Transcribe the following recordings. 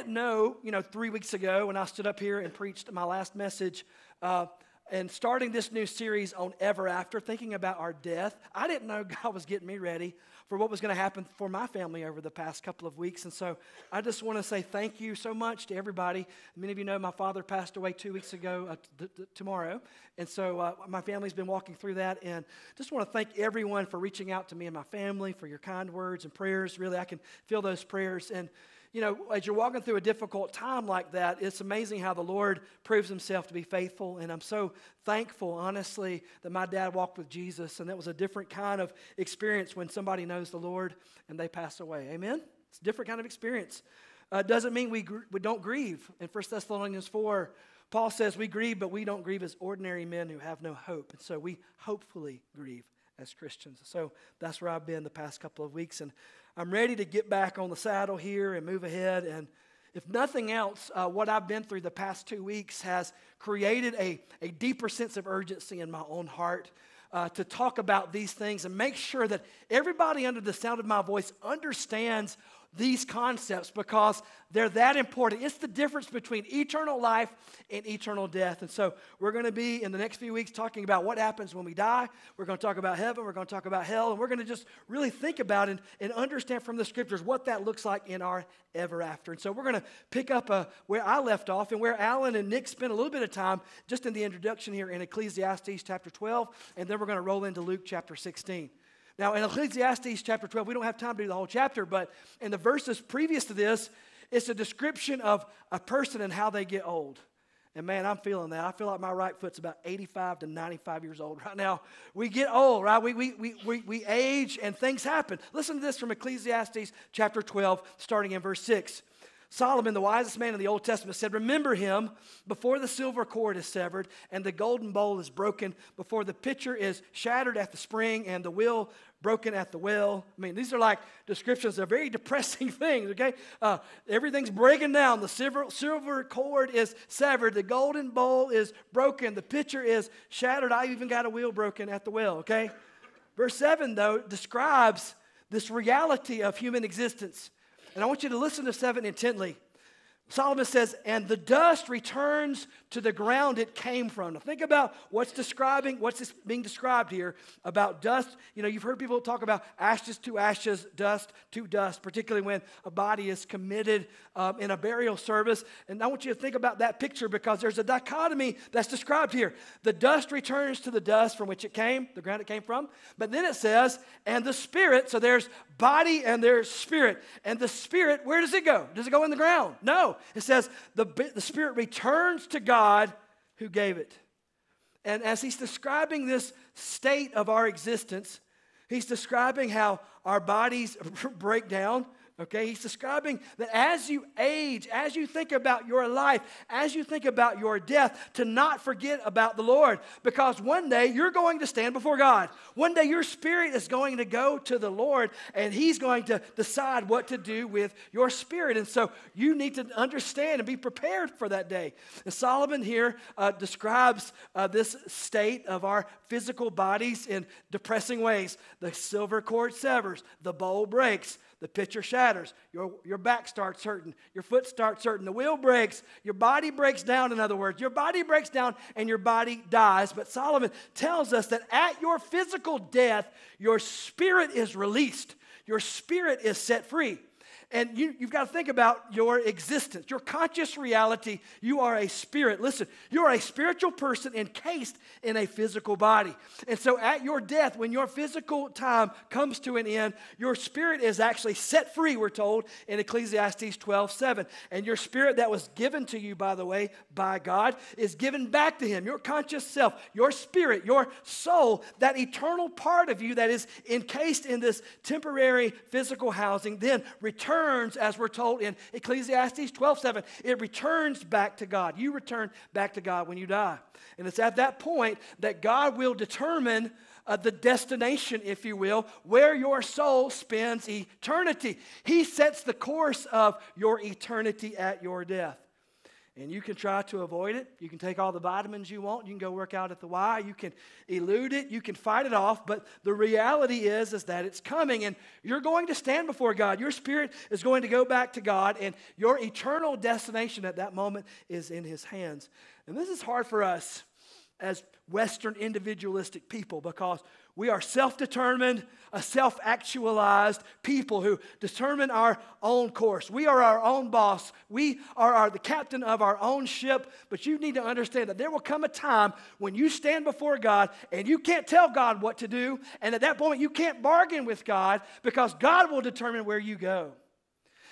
didn't know, you know, three weeks ago when I stood up here and preached my last message, uh, and starting this new series on Ever After, thinking about our death, I didn't know God was getting me ready for what was going to happen for my family over the past couple of weeks. And so I just want to say thank you so much to everybody. Many of you know my father passed away two weeks ago uh, tomorrow. And so uh, my family's been walking through that. And just want to thank everyone for reaching out to me and my family, for your kind words and prayers. Really, I can feel those prayers. And you know, as you're walking through a difficult time like that, it's amazing how the Lord proves himself to be faithful. And I'm so thankful, honestly, that my dad walked with Jesus. And that was a different kind of experience when somebody knows the Lord and they pass away. Amen? It's a different kind of experience. Uh, doesn't mean we, gr- we don't grieve. In 1 Thessalonians 4, Paul says we grieve, but we don't grieve as ordinary men who have no hope. And so we hopefully grieve as Christians. So that's where I've been the past couple of weeks. And I'm ready to get back on the saddle here and move ahead. And if nothing else, uh, what I've been through the past two weeks has created a, a deeper sense of urgency in my own heart uh, to talk about these things and make sure that everybody under the sound of my voice understands these concepts because they're that important. It's the difference between eternal life and eternal death. And so we're going to be in the next few weeks talking about what happens when we die. We're going to talk about heaven. We're going to talk about hell. And we're going to just really think about and, and understand from the scriptures what that looks like in our ever after. And so we're going to pick up uh, where I left off and where Alan and Nick spent a little bit of time just in the introduction here in Ecclesiastes chapter 12. And then we're going to roll into Luke chapter 16. Now, in Ecclesiastes chapter 12, we don't have time to do the whole chapter, but in the verses previous to this, it's a description of a person and how they get old. And man, I'm feeling that. I feel like my right foot's about 85 to 95 years old right now. We get old, right? We, we, we, we, we age and things happen. Listen to this from Ecclesiastes chapter 12, starting in verse 6. Solomon, the wisest man in the Old Testament, said, Remember him before the silver cord is severed and the golden bowl is broken, before the pitcher is shattered at the spring and the wheel broken at the well. I mean, these are like descriptions of very depressing things, okay? Uh, everything's breaking down. The silver, silver cord is severed. The golden bowl is broken. The pitcher is shattered. I even got a wheel broken at the well, okay? Verse 7, though, describes this reality of human existence. And I want you to listen to 7 intently. Solomon says, and the dust returns to the ground it came from. Now think about what's describing, what's being described here about dust. You know, you've heard people talk about ashes to ashes, dust to dust, particularly when a body is committed um, in a burial service. And I want you to think about that picture because there's a dichotomy that's described here. The dust returns to the dust from which it came, the ground it came from. But then it says, and the spirit, so there's body and their spirit. And the spirit, where does it go? Does it go in the ground? No. It says the, the spirit returns to God who gave it. And as he's describing this state of our existence, he's describing how our bodies break down, Okay, he's describing that as you age, as you think about your life, as you think about your death, to not forget about the Lord. Because one day you're going to stand before God. One day your spirit is going to go to the Lord and he's going to decide what to do with your spirit. And so you need to understand and be prepared for that day. And Solomon here uh, describes uh, this state of our physical bodies in depressing ways. The silver cord severs, the bowl breaks the pitcher shatters, your, your back starts hurting, your foot starts hurting, the wheel breaks, your body breaks down, in other words. Your body breaks down and your body dies. But Solomon tells us that at your physical death, your spirit is released, your spirit is set free. And you, have got to think about your existence, your conscious reality. You are a spirit. Listen, you are a spiritual person encased in a physical body. And so at your death, when your physical time comes to an end, your spirit is actually set free, we're told in Ecclesiastes 12 7. And your spirit that was given to you, by the way, by God, is given back to Him. Your conscious self, your spirit, your soul, that eternal part of you that is encased in this temporary physical housing, then returns returns, as we're told in Ecclesiastes 12 7, it returns back to God. You return back to God when you die. And it's at that point that God will determine uh, the destination, if you will, where your soul spends eternity. He sets the course of your eternity at your death. And you can try to avoid it. You can take all the vitamins you want. You can go work out at the Y. You can elude it. You can fight it off. But the reality is, is that it's coming and you're going to stand before God. Your spirit is going to go back to God and your eternal destination at that moment is in his hands. And this is hard for us as Western individualistic people because we are self determined, a self actualized people who determine our own course. We are our own boss. We are our, the captain of our own ship. But you need to understand that there will come a time when you stand before God and you can't tell God what to do. And at that point, you can't bargain with God because God will determine where you go.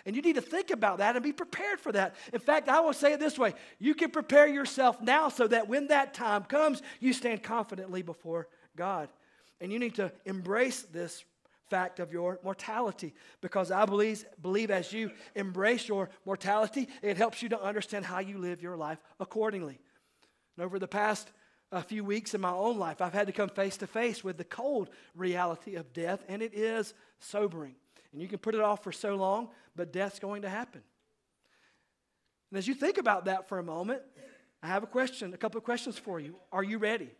And you need to think about that and be prepared for that. In fact, I will say it this way you can prepare yourself now so that when that time comes, you stand confidently before God. And you need to embrace this fact of your mortality because I believe, believe as you embrace your mortality, it helps you to understand how you live your life accordingly. And over the past a few weeks in my own life, I've had to come face to face with the cold reality of death, and it is sobering. And you can put it off for so long, but death's going to happen. And as you think about that for a moment, I have a question, a couple of questions for you. Are you ready?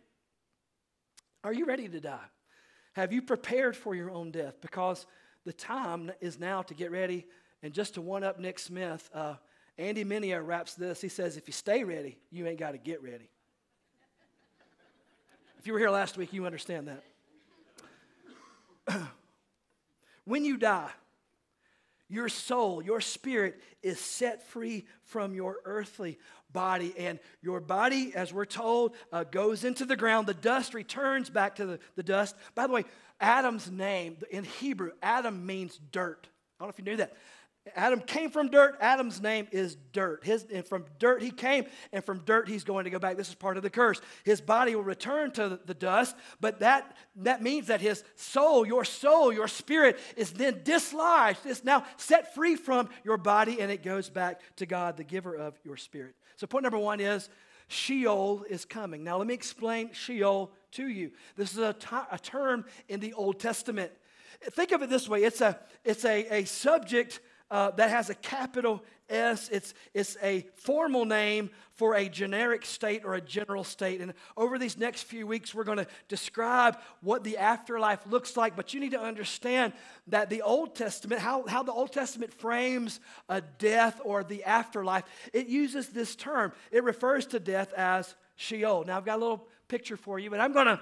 Are you ready to die? Have you prepared for your own death? Because the time is now to get ready. And just to one up Nick Smith, uh, Andy Mineo raps this. He says, If you stay ready, you ain't got to get ready. if you were here last week, you understand that. when you die, your soul, your spirit is set free from your earthly body. And your body, as we're told, uh, goes into the ground. The dust returns back to the, the dust. By the way, Adam's name in Hebrew, Adam means dirt. I don't know if you knew that. Adam came from dirt. Adam's name is dirt. His, and from dirt he came, and from dirt he's going to go back. This is part of the curse. His body will return to the dust, but that, that means that his soul, your soul, your spirit is then dislodged. It's now set free from your body, and it goes back to God, the giver of your spirit. So, point number one is Sheol is coming. Now, let me explain Sheol to you. This is a, t- a term in the Old Testament. Think of it this way it's a, it's a, a subject uh, that has a capital S. It's, it's a formal name for a generic state or a general state. And over these next few weeks, we're going to describe what the afterlife looks like. But you need to understand that the Old Testament, how, how the Old Testament frames a death or the afterlife, it uses this term. It refers to death as Sheol. Now, I've got a little picture for you, but I'm going to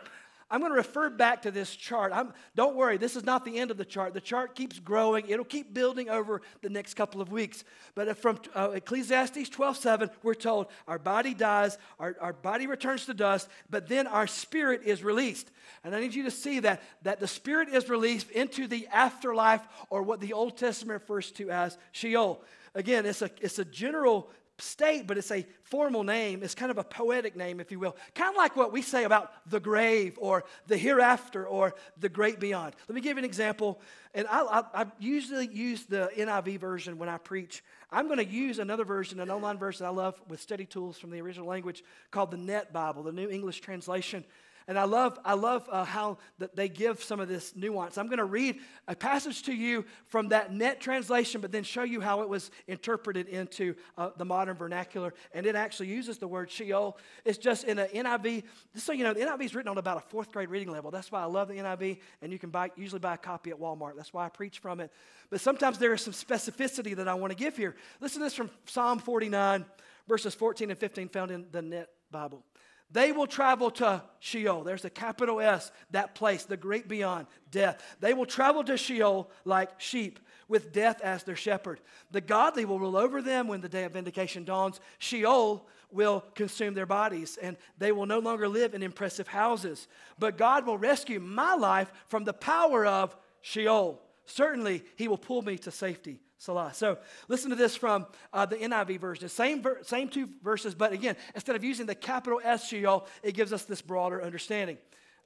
I'm going to refer back to this chart. I'm, don't worry, this is not the end of the chart. The chart keeps growing. It'll keep building over the next couple of weeks. But from uh, Ecclesiastes 12:7, we're told our body dies, our, our body returns to dust, but then our spirit is released. And I need you to see that, that the spirit is released into the afterlife, or what the Old Testament refers to as Sheol. Again, it's a, it's a general state, but it's a formal name. It's kind of a poetic name, if you will. Kind of like what we say about the grave or the hereafter or the great beyond. Let me give you an example. And I, I, I usually use the NIV version when I preach. I'm going to use another version, an online version I love with study tools from the original language called the Net Bible, the New English Translation. And I love, I love uh, how they give some of this nuance. I'm going to read a passage to you from that net translation, but then show you how it was interpreted into uh, the modern vernacular. And it actually uses the word Sheol. It's just in an NIV. Just so you know, the NIV is written on about a fourth grade reading level. That's why I love the NIV, and you can buy, usually buy a copy at Walmart. That's why I preach from it. But sometimes there is some specificity that I want to give here. Listen to this from Psalm 49, verses 14 and 15, found in the Net Bible. They will travel to Sheol. There's a capital S, that place, the great beyond, death. They will travel to Sheol like sheep, with death as their shepherd. The godly will rule over them when the day of vindication dawns. Sheol will consume their bodies, and they will no longer live in impressive houses. But God will rescue my life from the power of Sheol. Certainly, He will pull me to safety. Selah. So listen to this from uh, the NIV version. Same, ver- same two verses, but again, instead of using the capital S Sheol, it gives us this broader understanding.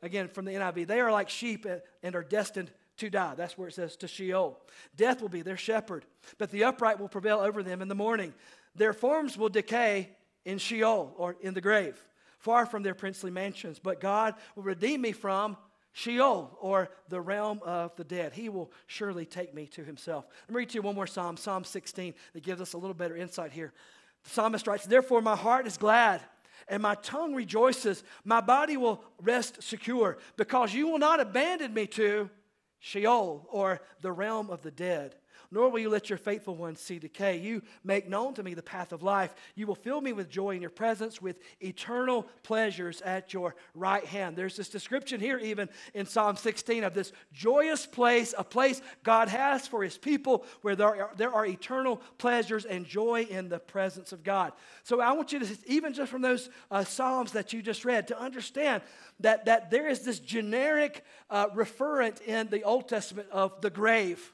Again, from the NIV, they are like sheep and are destined to die. That's where it says to Sheol. Death will be their shepherd, but the upright will prevail over them in the morning. Their forms will decay in Sheol or in the grave, far from their princely mansions, but God will redeem me from Sheol, or the realm of the dead. He will surely take me to himself. Let me read to you one more psalm, Psalm 16, that gives us a little better insight here. The psalmist writes, Therefore, my heart is glad and my tongue rejoices. My body will rest secure because you will not abandon me to Sheol or the realm of the dead nor will you let your faithful ones see decay. You make known to me the path of life. You will fill me with joy in your presence, with eternal pleasures at your right hand. There's this description here, even in Psalm 16, of this joyous place, a place God has for his people where there are, there are eternal pleasures and joy in the presence of God. So I want you to, even just from those uh, Psalms that you just read, to understand that, that there is this generic uh, referent in the Old Testament of the grave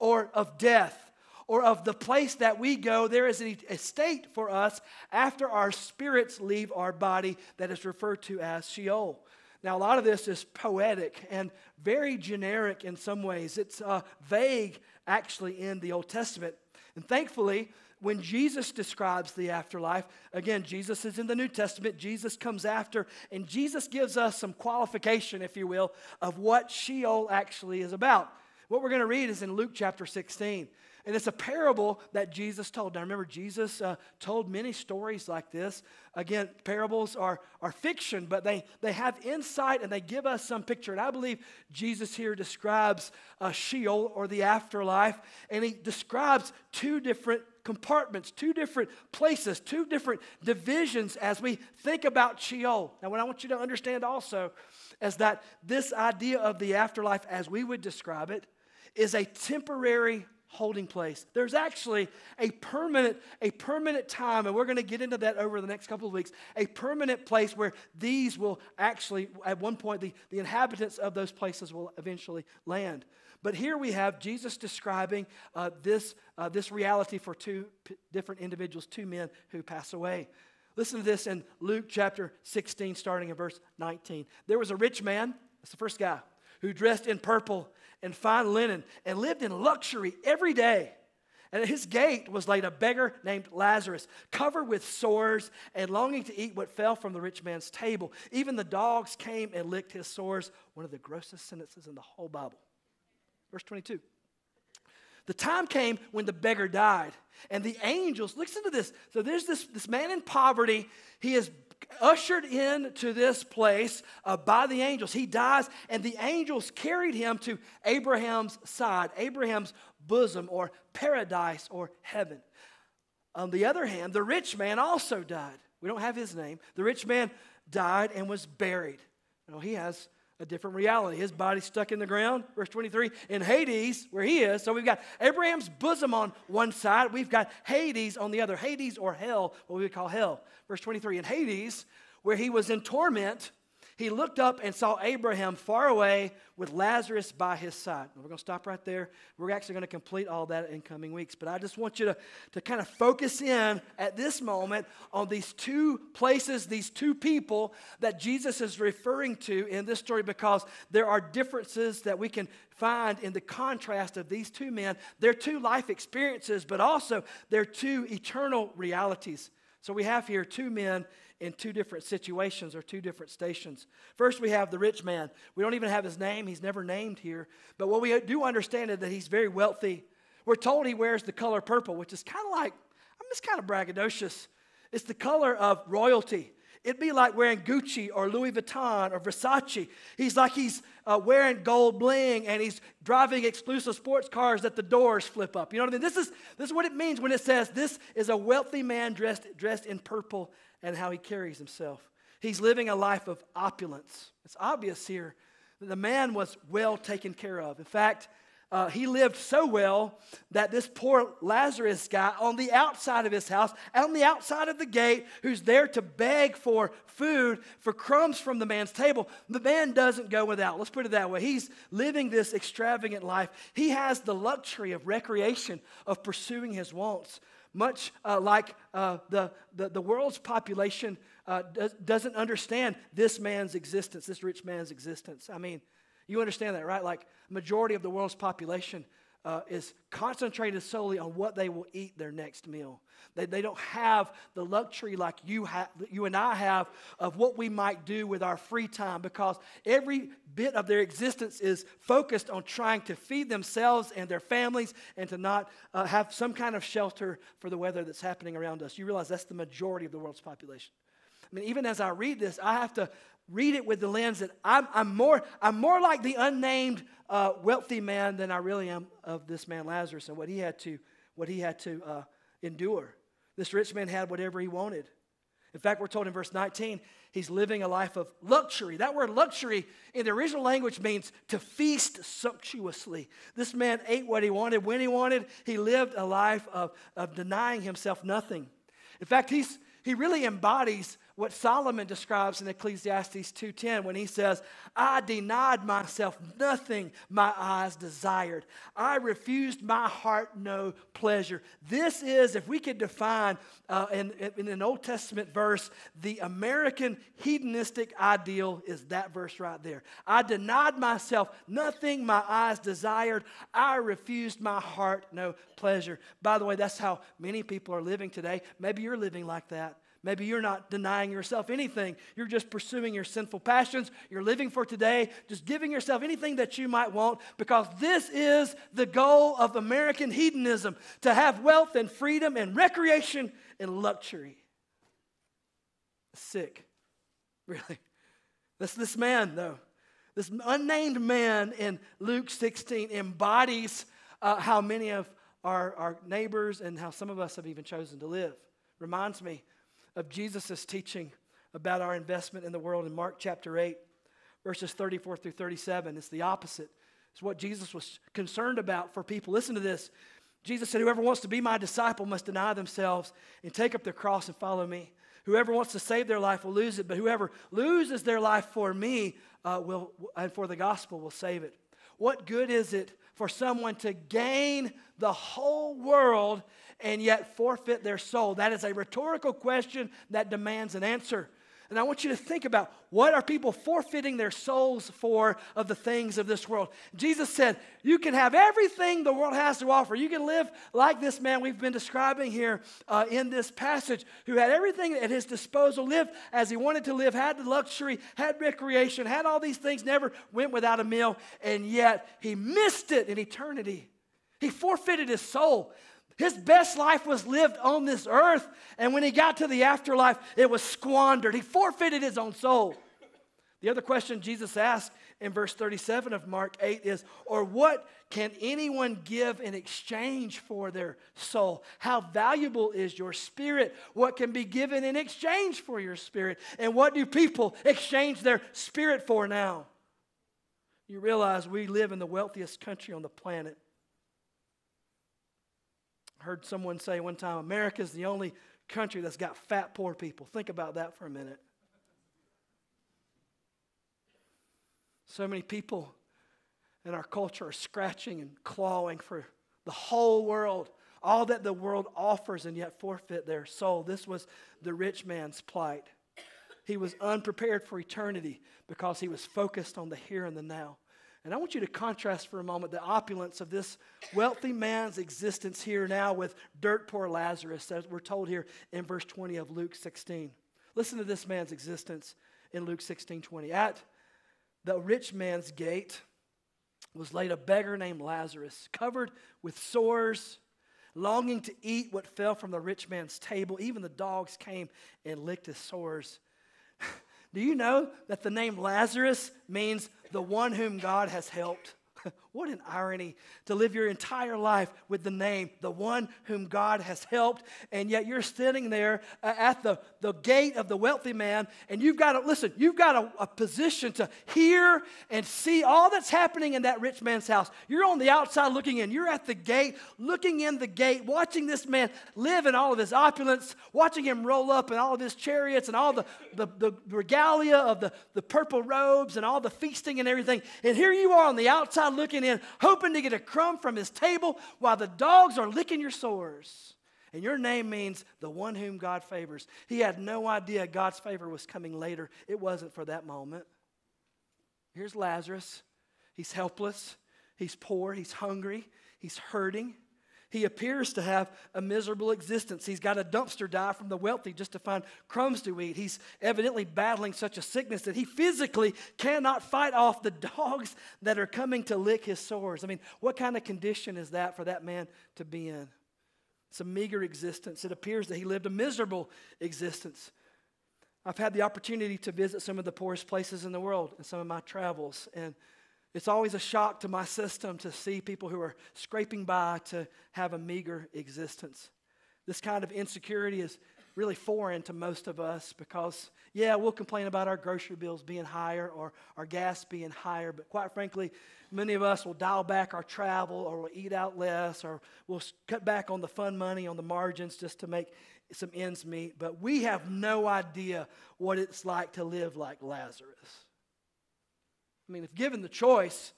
or of death or of the place that we go. There is a state for us after our spirits leave our body that is referred to as Sheol. Now, a lot of this is poetic and very generic in some ways. It's uh, vague, actually, in the Old Testament. And thankfully, when Jesus describes the afterlife, again, Jesus is in the New Testament, Jesus comes after, and Jesus gives us some qualification, if you will, of what Sheol actually is about. What we're going to read is in Luke chapter 16. And it's a parable that Jesus told. Now, remember, Jesus uh, told many stories like this. Again, parables are, are fiction, but they, they have insight and they give us some picture. And I believe Jesus here describes uh, Sheol or the afterlife, and he describes two different compartments, two different places, two different divisions as we think about Sheol. Now, what I want you to understand also is that this idea of the afterlife, as we would describe it, is a temporary holding place. There's actually a permanent, a permanent time, and we're going to get into that over the next couple of weeks, a permanent place where these will actually, at one point, the, the inhabitants of those places will eventually land. But here we have Jesus describing uh, this, uh, this reality for two p- different individuals, two men who pass away. Listen to this in Luke chapter 16, starting in verse 19. There was a rich man, that's the first guy, who dressed in purple and fine linen and lived in luxury every day. And at his gate was laid a beggar named Lazarus, covered with sores and longing to eat what fell from the rich man's table. Even the dogs came and licked his sores. One of the grossest sentences in the whole Bible. Verse 22. The time came when the beggar died, and the angels, listen to this. So there's this, this man in poverty. He is ushered into this place uh, by the angels. He dies, and the angels carried him to Abraham's side, Abraham's bosom, or paradise, or heaven. On the other hand, the rich man also died. We don't have his name. The rich man died and was buried. Now, he has a different reality. His body's stuck in the ground, verse 23, in Hades, where he is. So we've got Abraham's bosom on one side, we've got Hades on the other. Hades or hell, what we would call hell. Verse 23, in Hades, where he was in torment, he looked up and saw Abraham far away with Lazarus by his side. We're going to stop right there. We're actually going to complete all that in coming weeks. But I just want you to, to kind of focus in at this moment on these two places, these two people that Jesus is referring to in this story because there are differences that we can find in the contrast of these two men, their two life experiences, but also their two eternal realities. So we have here two men in two different situations or two different stations. First, we have the rich man. We don't even have his name, he's never named here. But what we do understand is that he's very wealthy. We're told he wears the color purple, which is kind of like, I'm just kind of braggadocious. It's the color of royalty. It'd be like wearing Gucci or Louis Vuitton or Versace. He's like he's uh, wearing gold bling and he's driving exclusive sports cars that the doors flip up. You know what I mean? This is, this is what it means when it says this is a wealthy man dressed, dressed in purple and how he carries himself. He's living a life of opulence. It's obvious here that the man was well taken care of. In fact, uh, he lived so well that this poor Lazarus guy on the outside of his house, on the outside of the gate, who's there to beg for food, for crumbs from the man's table, the man doesn't go without. Let's put it that way. He's living this extravagant life. He has the luxury of recreation, of pursuing his wants much uh, like uh, the, the, the, world's population uh, does, doesn't understand this man's existence, this rich man's existence. I mean, you understand that, right? Like, majority of the world's population uh, is concentrated solely on what they will eat their next meal. They, they don't have the luxury like you, ha- you and I have of what we might do with our free time because every bit of their existence is focused on trying to feed themselves and their families and to not uh, have some kind of shelter for the weather that's happening around us. You realize that's the majority of the world's population. I mean, even as I read this, I have to read it with the lens that I'm, I'm, more, I'm more like the unnamed uh, wealthy man than I really am of this man Lazarus and what he had to, what he had to uh, endure. This rich man had whatever he wanted. In fact, we're told in verse 19, he's living a life of luxury. That word luxury in the original language means to feast sumptuously. This man ate what he wanted when he wanted. He lived a life of, of denying himself nothing. In fact, he's, he really embodies what Solomon describes in Ecclesiastes 2:10 when he says, "I denied myself nothing my eyes desired. I refused my heart no pleasure." This is, if we could define uh, in, in an Old Testament verse, the American hedonistic ideal is that verse right there. I denied myself nothing my eyes desired. I refused my heart no pleasure. By the way, that's how many people are living today. Maybe you're living like that. Maybe you're not denying yourself anything. You're just pursuing your sinful passions. You're living for today, just giving yourself anything that you might want because this is the goal of American hedonism to have wealth and freedom and recreation and luxury. Sick, really. This, this man, though, this unnamed man in Luke 16 embodies uh, how many of our, our neighbors and how some of us have even chosen to live. Reminds me of Jesus' teaching about our investment in the world in Mark chapter 8, verses 34 through 37. It's the opposite. It's what Jesus was concerned about for people. Listen to this. Jesus said, Whoever wants to be my disciple must deny themselves and take up their cross and follow me. Whoever wants to save their life will lose it, but whoever loses their life for me uh, will, and for the gospel will save it. What good is it for someone to gain the whole world and yet forfeit their soul? That is a rhetorical question that demands an answer. And I want you to think about what are people forfeiting their souls for of the things of this world. Jesus said, You can have everything the world has to offer. You can live like this man we've been describing here uh, in this passage, who had everything at his disposal, lived as he wanted to live, had the luxury, had recreation, had all these things, never went without a meal, and yet he missed it in eternity. He forfeited his soul. His best life was lived on this earth, and when he got to the afterlife, it was squandered. He forfeited his own soul. The other question Jesus asked in verse 37 of Mark 8 is, Or what can anyone give in exchange for their soul? How valuable is your spirit? What can be given in exchange for your spirit? And what do people exchange their spirit for now? You realize we live in the wealthiest country on the planet. Heard someone say one time America is the only country that's got fat poor people. Think about that for a minute. So many people in our culture are scratching and clawing for the whole world, all that the world offers, and yet forfeit their soul. This was the rich man's plight. He was unprepared for eternity because he was focused on the here and the now. And I want you to contrast for a moment the opulence of this wealthy man's existence here now with dirt poor Lazarus, as we're told here in verse 20 of Luke 16. Listen to this man's existence in Luke 16 20. At the rich man's gate was laid a beggar named Lazarus, covered with sores, longing to eat what fell from the rich man's table. Even the dogs came and licked his sores. Do you know that the name Lazarus means the one whom God has helped? what an irony to live your entire life with the name, the one whom God has helped, and yet you're sitting there uh, at the, the gate of the wealthy man, and you've got to, listen, you've got a, a position to hear and see all that's happening in that rich man's house. You're on the outside looking in, you're at the gate, looking in the gate, watching this man live in all of his opulence, watching him roll up in all of his chariots and all the, the, the regalia of the, the purple robes and all the feasting and everything. And here you are on the outside looking in, hoping to get a crumb from his table while the dogs are licking your sores. And your name means the one whom God favors. He had no idea God's favor was coming later. It wasn't for that moment. Here's Lazarus. He's helpless. He's poor. He's hungry. He's hurting. He appears to have a miserable existence. He's got a dumpster dive from the wealthy just to find crumbs to eat. He's evidently battling such a sickness that he physically cannot fight off the dogs that are coming to lick his sores. I mean, what kind of condition is that for that man to be in? It's a meager existence. It appears that he lived a miserable existence. I've had the opportunity to visit some of the poorest places in the world in some of my travels, and it's always a shock to my system to see people who are scraping by to have a meager existence. This kind of insecurity is really foreign to most of us because, yeah, we'll complain about our grocery bills being higher or our gas being higher, but quite frankly, many of us will dial back our travel or we'll eat out less or we'll cut back on the fun money on the margins just to make some ends meet. But we have no idea what it's like to live like Lazarus. I mean, if given the choice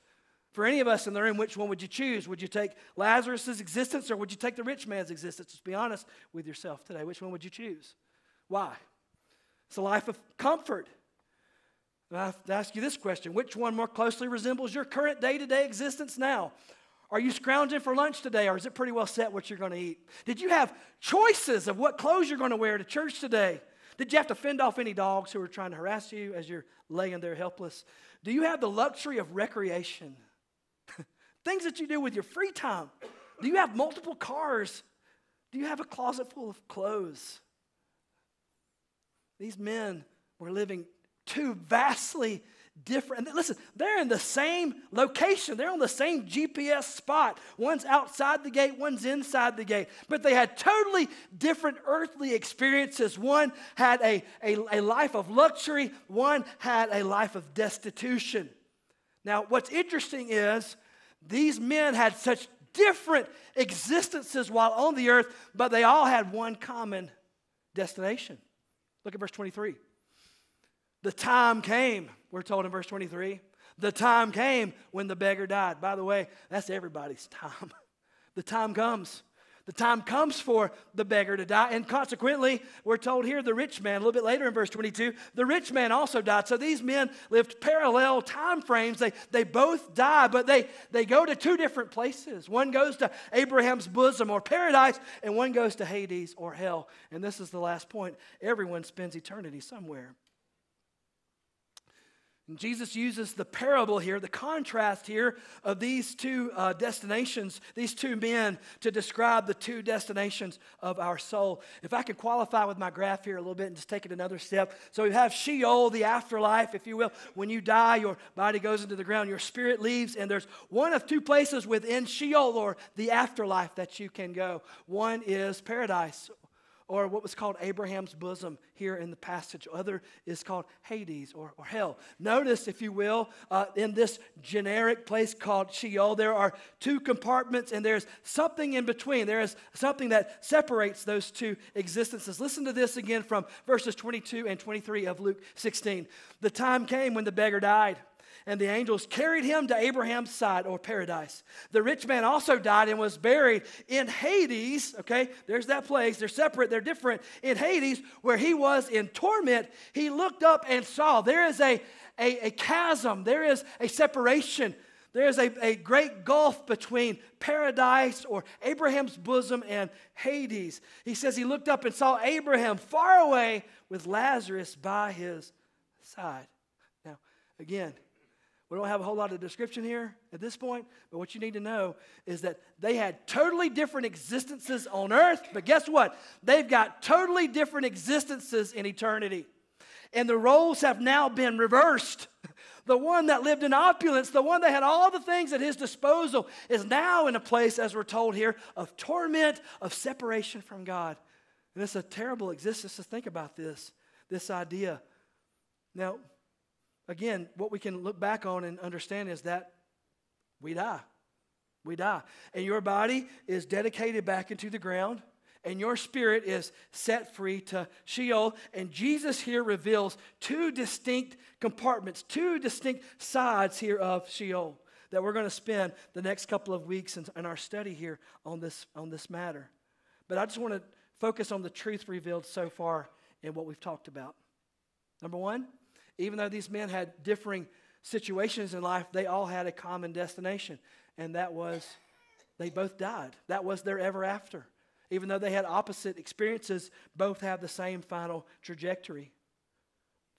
for any of us in the room, which one would you choose? Would you take Lazarus' existence or would you take the rich man's existence? Just be honest with yourself today. Which one would you choose? Why? It's a life of comfort. I have to ask you this question Which one more closely resembles your current day to day existence now? Are you scrounging for lunch today, or is it pretty well set what you're going to eat? Did you have choices of what clothes you're going to wear to church today? Did you have to fend off any dogs who were trying to harass you as you're laying there helpless? Do you have the luxury of recreation? Things that you do with your free time. Do you have multiple cars? Do you have a closet full of clothes? These men were living two vastly different. And listen, they're in the same location. They're on the same GPS spot. One's outside the gate, one's inside the gate. But they had totally different earthly experiences. One had a, a, a life of luxury, one had a life of destitution. Now, what's interesting is these men had such different existences while on the earth, but they all had one common destination. Look at verse 23. The time came, we're told in verse 23. The time came when the beggar died. By the way, that's everybody's time. The time comes. The time comes for the beggar to die. And consequently, we're told here the rich man, a little bit later in verse 22, the rich man also died. So these men lived parallel time frames. They, they both die, but they, they go to two different places. One goes to Abraham's bosom or paradise, and one goes to Hades or hell. And this is the last point everyone spends eternity somewhere. And Jesus uses the parable here, the contrast here of these two uh, destinations, these two men, to describe the two destinations of our soul. If I could qualify with my graph here a little bit and just take it another step. So you have Sheol, the afterlife, if you will. When you die, your body goes into the ground, your spirit leaves, and there's one of two places within Sheol or the afterlife that you can go. One is paradise or what was called Abraham's bosom here in the passage. Other is called Hades or, or hell. Notice, if you will, uh, in this generic place called Sheol, there are two compartments and there's something in between. There is something that separates those two existences. Listen to this again from verses 22 and 23 of Luke 16. The time came when the beggar died and the angels carried him to Abraham's side or paradise. The rich man also died and was buried in Hades. Okay, there's that place. They're separate, they're different. In Hades, where he was in torment, he looked up and saw there is a, a, a chasm, there is a separation. There is a, a great gulf between paradise or Abraham's bosom and Hades. He says he looked up and saw Abraham far away with Lazarus by his side. Now, again, we don't have a whole lot of description here at this point, but what you need to know is that they had totally different existences on earth, but guess what? They've got totally different existences in eternity. And the roles have now been reversed. The one that lived in opulence, the one that had all the things at his disposal, is now in a place, as we're told here, of torment, of separation from God. And it's a terrible existence to think about this, this idea. Now, again, what we can look back on and understand is that we die. We die. And your body is dedicated back into the ground, and your spirit is set free to Sheol. And Jesus here reveals two distinct compartments, two distinct sides here of Sheol that we're going to spend the next couple of weeks in, in our study here on this, on this matter. But I just want to focus on the truth revealed so far in what we've talked about. Number one, even though these men had differing situations in life, they all had a common destination, and that was they both died. That was their ever after. Even though they had opposite experiences, both have the same final trajectory.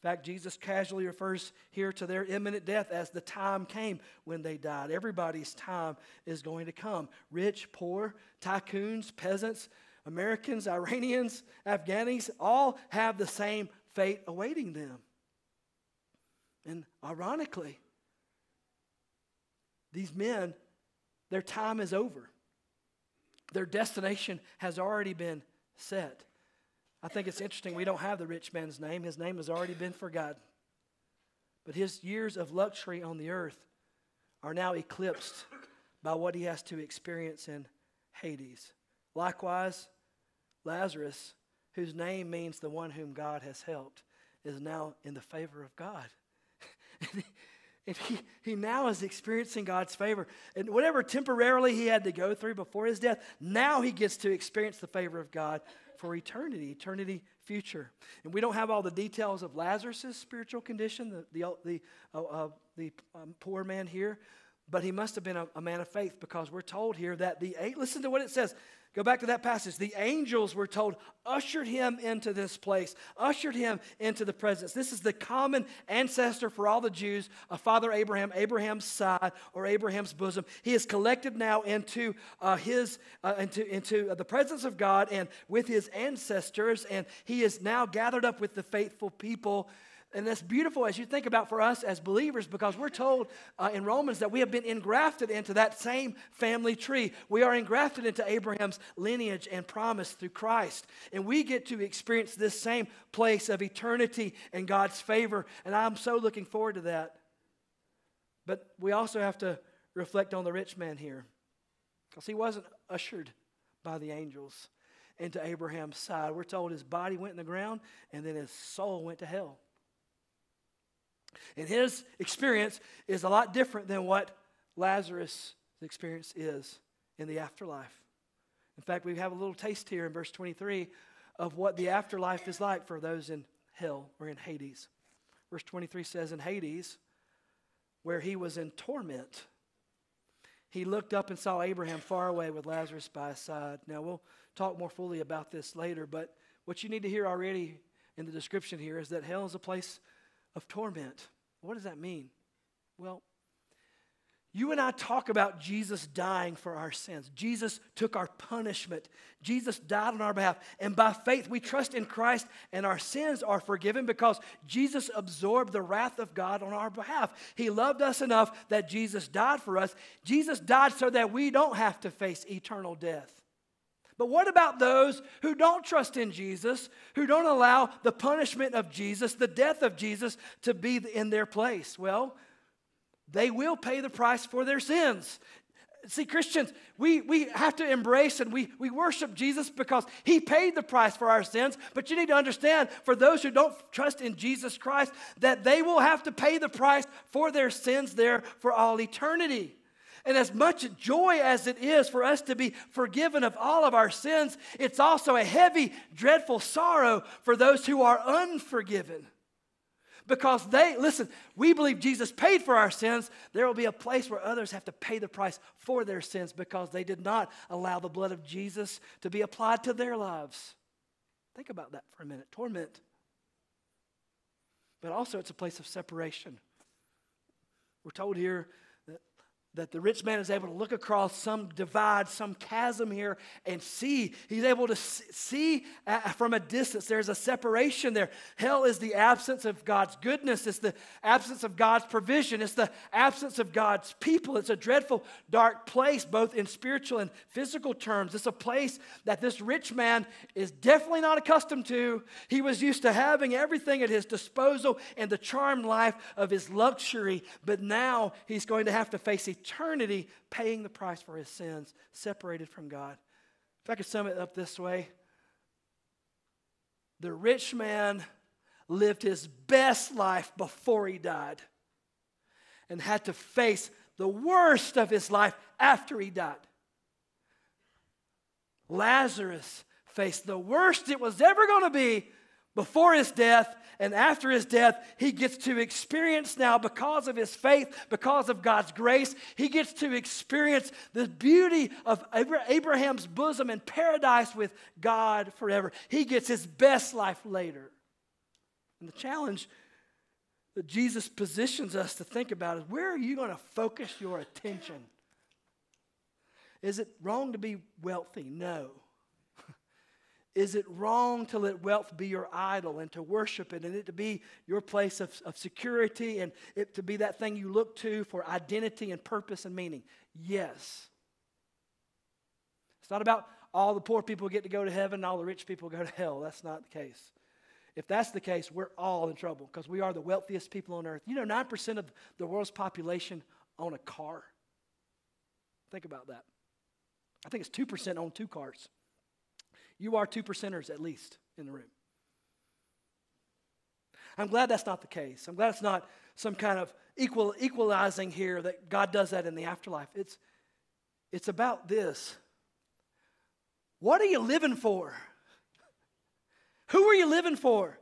In fact, Jesus casually refers here to their imminent death as the time came when they died. Everybody's time is going to come. Rich, poor, tycoons, peasants, Americans, Iranians, Afghanis, all have the same fate awaiting them. And ironically, these men, their time is over. Their destination has already been set. I think it's interesting. We don't have the rich man's name, his name has already been forgotten. But his years of luxury on the earth are now eclipsed by what he has to experience in Hades. Likewise, Lazarus, whose name means the one whom God has helped, is now in the favor of God. and he, he now is experiencing God's favor. And whatever temporarily he had to go through before his death, now he gets to experience the favor of God for eternity, eternity future. And we don't have all the details of Lazarus' spiritual condition, the, the, the, uh, uh, the um, poor man here, but he must have been a, a man of faith because we're told here that the, eight. listen to what it says, Go back to that passage. The angels were told, ushered him into this place, ushered him into the presence. This is the common ancestor for all the Jews of Father Abraham, Abraham's side or Abraham's bosom. He is collected now into uh, his uh, into into the presence of God and with his ancestors, and he is now gathered up with the faithful people and that's beautiful as you think about for us as believers because we're told uh, in Romans that we have been engrafted into that same family tree. We are engrafted into Abraham's lineage and promise through Christ. And we get to experience this same place of eternity and God's favor. And I'm so looking forward to that. But we also have to reflect on the rich man here because he wasn't ushered by the angels into Abraham's side. We're told his body went in the ground and then his soul went to hell. And his experience is a lot different than what Lazarus' experience is in the afterlife. In fact, we have a little taste here in verse 23 of what the afterlife is like for those in hell or in Hades. Verse 23 says, In Hades, where he was in torment, he looked up and saw Abraham far away with Lazarus by his side. Now, we'll talk more fully about this later, but what you need to hear already in the description here is that hell is a place of torment. What does that mean? Well, you and I talk about Jesus dying for our sins. Jesus took our punishment. Jesus died on our behalf. And by faith, we trust in Christ, and our sins are forgiven because Jesus absorbed the wrath of God on our behalf. He loved us enough that Jesus died for us. Jesus died so that we don't have to face eternal death. But what about those who don't trust in Jesus, who don't allow the punishment of Jesus, the death of Jesus, to be in their place? Well, they will pay the price for their sins. See, Christians, we, we have to embrace and we, we worship Jesus because he paid the price for our sins. But you need to understand, for those who don't trust in Jesus Christ, that they will have to pay the price for their sins there for all eternity. And as much joy as it is for us to be forgiven of all of our sins, it's also a heavy, dreadful sorrow for those who are unforgiven. Because they, listen, we believe Jesus paid for our sins. There will be a place where others have to pay the price for their sins because they did not allow the blood of Jesus to be applied to their lives. Think about that for a minute. Torment. But also, it's a place of separation. We're told here that the rich man is able to look across some divide, some chasm here, and see. He's able to see uh, from a distance. There's a separation there. Hell is the absence of God's goodness, it's the absence of God's provision, it's the absence of God's people. It's a dreadful, dark place, both in spiritual and physical terms. It's a place that this rich man is definitely not accustomed to. He was used to having everything at his disposal and the charmed life of his luxury, but now he's going to have to face eternity paying the price for his sins, separated from God. If I could sum it up this way the rich man lived his best life before he died and had to face the worst of his life after he died. Lazarus faced the worst it was ever going to be before his death and after his death, he gets to experience now, because of his faith, because of God's grace, he gets to experience the beauty of Abraham's bosom and paradise with God forever. He gets his best life later. And the challenge that Jesus positions us to think about is where are you going to focus your attention? Is it wrong to be wealthy? No. Is it wrong to let wealth be your idol and to worship it and it to be your place of, of security and it to be that thing you look to for identity and purpose and meaning? Yes. It's not about all the poor people get to go to heaven and all the rich people go to hell. That's not the case. If that's the case, we're all in trouble because we are the wealthiest people on earth. You know, 9% of the world's population own a car. Think about that. I think it's 2% own two cars. You are two percenters at least in the room. I'm glad that's not the case. I'm glad it's not some kind of equal, equalizing here that God does that in the afterlife. It's, it's about this. What are you living for? Who are you living for?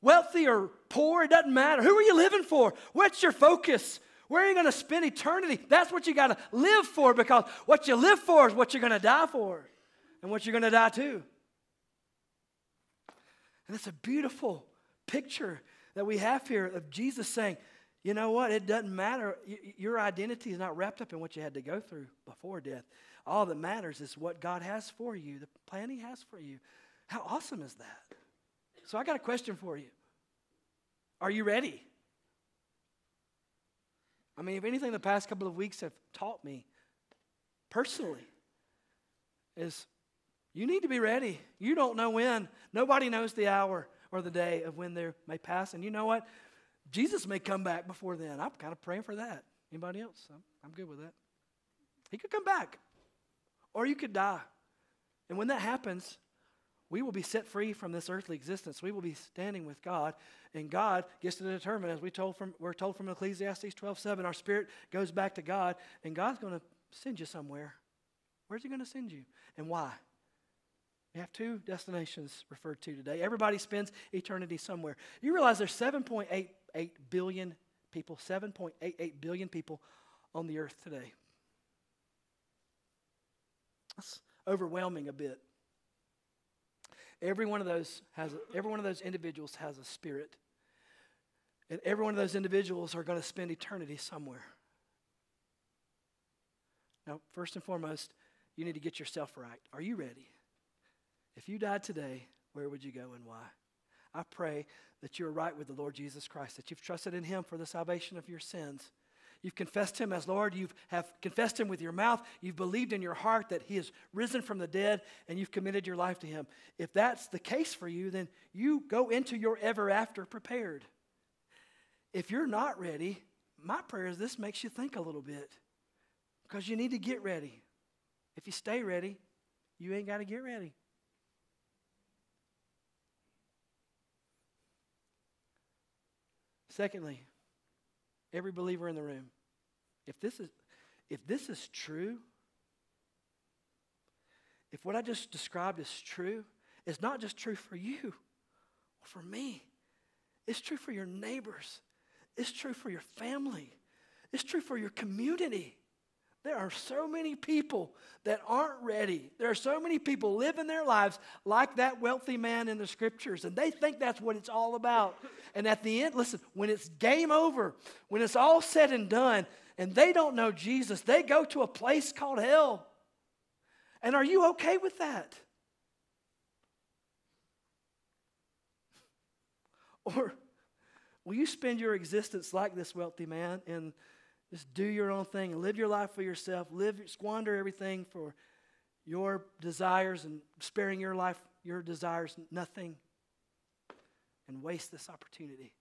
Wealthy or poor, it doesn't matter. Who are you living for? What's your focus? Where are you going to spend eternity? That's what you got to live for because what you live for is what you're going to die for and what you're going to die to. And it's a beautiful picture that we have here of Jesus saying, you know what? It doesn't matter. Your identity is not wrapped up in what you had to go through before death. All that matters is what God has for you, the plan He has for you. How awesome is that? So, I got a question for you. Are you ready? I mean, if anything, the past couple of weeks have taught me personally is you need to be ready. You don't know when. Nobody knows the hour or the day of when they may pass. And you know what? Jesus may come back before then. I'm kind of praying for that. Anybody else? I'm, I'm good with that. He could come back, or you could die. And when that happens, we will be set free from this earthly existence. We will be standing with God, and God gets to determine, as we told from, we're told from Ecclesiastes 12 7, our spirit goes back to God, and God's going to send you somewhere. Where's He going to send you, and why? We have two destinations referred to today. Everybody spends eternity somewhere. You realize there's 7.88 billion people, 7.88 billion people on the earth today. That's overwhelming a bit. Every one of those has every one of those individuals has a spirit. And every one of those individuals are going to spend eternity somewhere. Now, first and foremost, you need to get yourself right. Are you ready? If you died today, where would you go and why? I pray that you're right with the Lord Jesus Christ, that you've trusted in Him for the salvation of your sins. You've confessed Him as Lord. You have confessed Him with your mouth. You've believed in your heart that He has risen from the dead, and you've committed your life to Him. If that's the case for you, then you go into your ever after prepared. If you're not ready, my prayer is this makes you think a little bit because you need to get ready. If you stay ready, you ain't got to get ready. Secondly, every believer in the room, if this is if this is true, if what I just described is true, it's not just true for you or for me. It's true for your neighbors. It's true for your family. It's true for your community. There are so many people that aren't ready. There are so many people living their lives like that wealthy man in the scriptures, and they think that's what it's all about. And at the end, listen, when it's game over, when it's all said and done, and they don't know Jesus, they go to a place called hell. And are you okay with that? Or will you spend your existence like this wealthy man and just do your own thing and live your life for yourself. Live, squander everything for your desires and sparing your life, your desires, nothing, and waste this opportunity.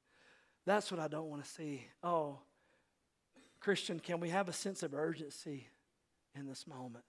That's what I don't want to see. Oh, Christian, can we have a sense of urgency in this moment?